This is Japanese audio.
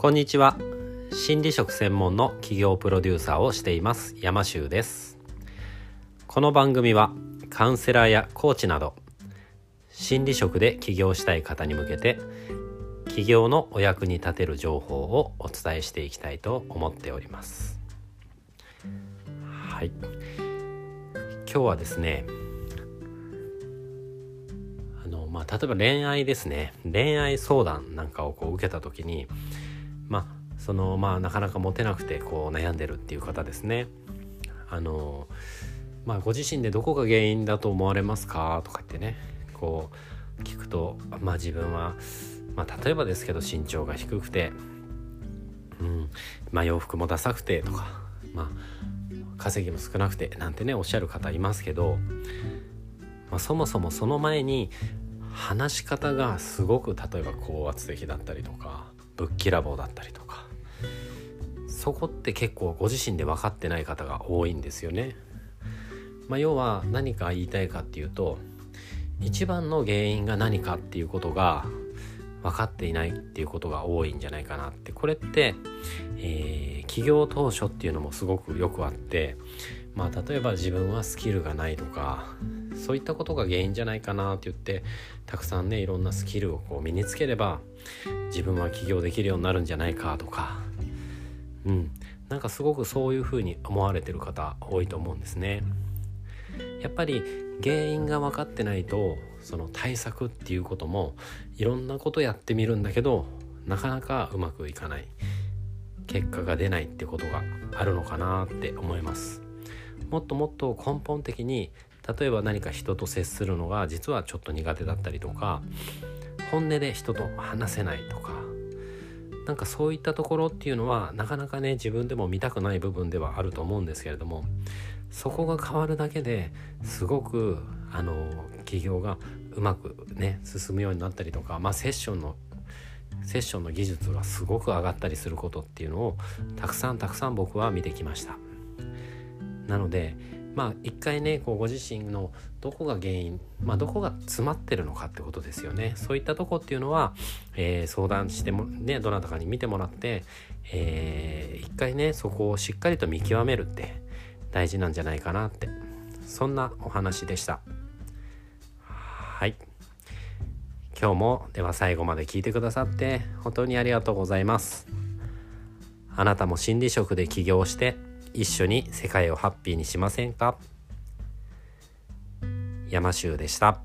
こんにちは。心理職専門の企業プロデューサーをしています。山修です。この番組はカウンセラーやコーチなど心理職で起業したい方に向けて起業のお役に立てる情報をお伝えしていきたいと思っております。はい。今日はですねあのまあ例えば恋愛ですね。恋愛相談なんかをこう受けた時にまあそのまあなかなかモテなくてこう悩んでるっていう方ですね。あのまあご自身でどこが原因だと思われますかとか言ってねこう聞くとまあ自分は、まあ、例えばですけど身長が低くて、うんまあ、洋服もダサくてとか、まあ、稼ぎも少なくてなんてねおっしゃる方いますけど、まあ、そもそもその前に話し方がすごく例えば高圧的だったりとかぶっきらぼうだったりとかそこって結構ご自身で分かってない方が多いんですよね。まあ、要は何か言いたいかっていうと一番の原因が何かっていうことが分かっていないっていうことが多いんじゃないかなって。これって、えー、起業当初っていうのもすごくよくあってまあ例えば自分はスキルがないとかそういったことが原因じゃないかなって言ってたくさんねいろんなスキルをこう身につければ自分は起業できるようになるんじゃないかとか。うん。なんかすごくそういうふうに思われてる方多いと思うんですね。やっぱり原因が分かってないとその対策っていうこともいろんなことやってみるんだけどなかなかうまくいかない。結果が出ないってことがあるのかなって思います。もっともっと根本的に例えば何か人と接するのが実はちょっと苦手だったりとか本音で人と話せないとかなんかそういったところっていうのはなかなかね自分でも見たくない部分ではあると思うんですけれどもそこが変わるだけですごくあの企業がうまくね進むようになったりとか、まあ、セッションのセッションの技術がすごく上がったりすることっていうのをたくさんたくさん僕は見てきました。なのでまあ一回ねこうご自身のどこが原因、まあ、どこが詰まってるのかってことですよね。そういったとこっていうのは、えー、相談してもねどなたかに見てもらって、えー、一回ねそこをしっかりと見極めるって大事なんじゃないかなって。そんなお話でした。はい。今日もでは最後まで聞いてくださって本当にありがとうございます。あなたも心理職で起業して一緒に世界をハッピーにしませんか？山州でした。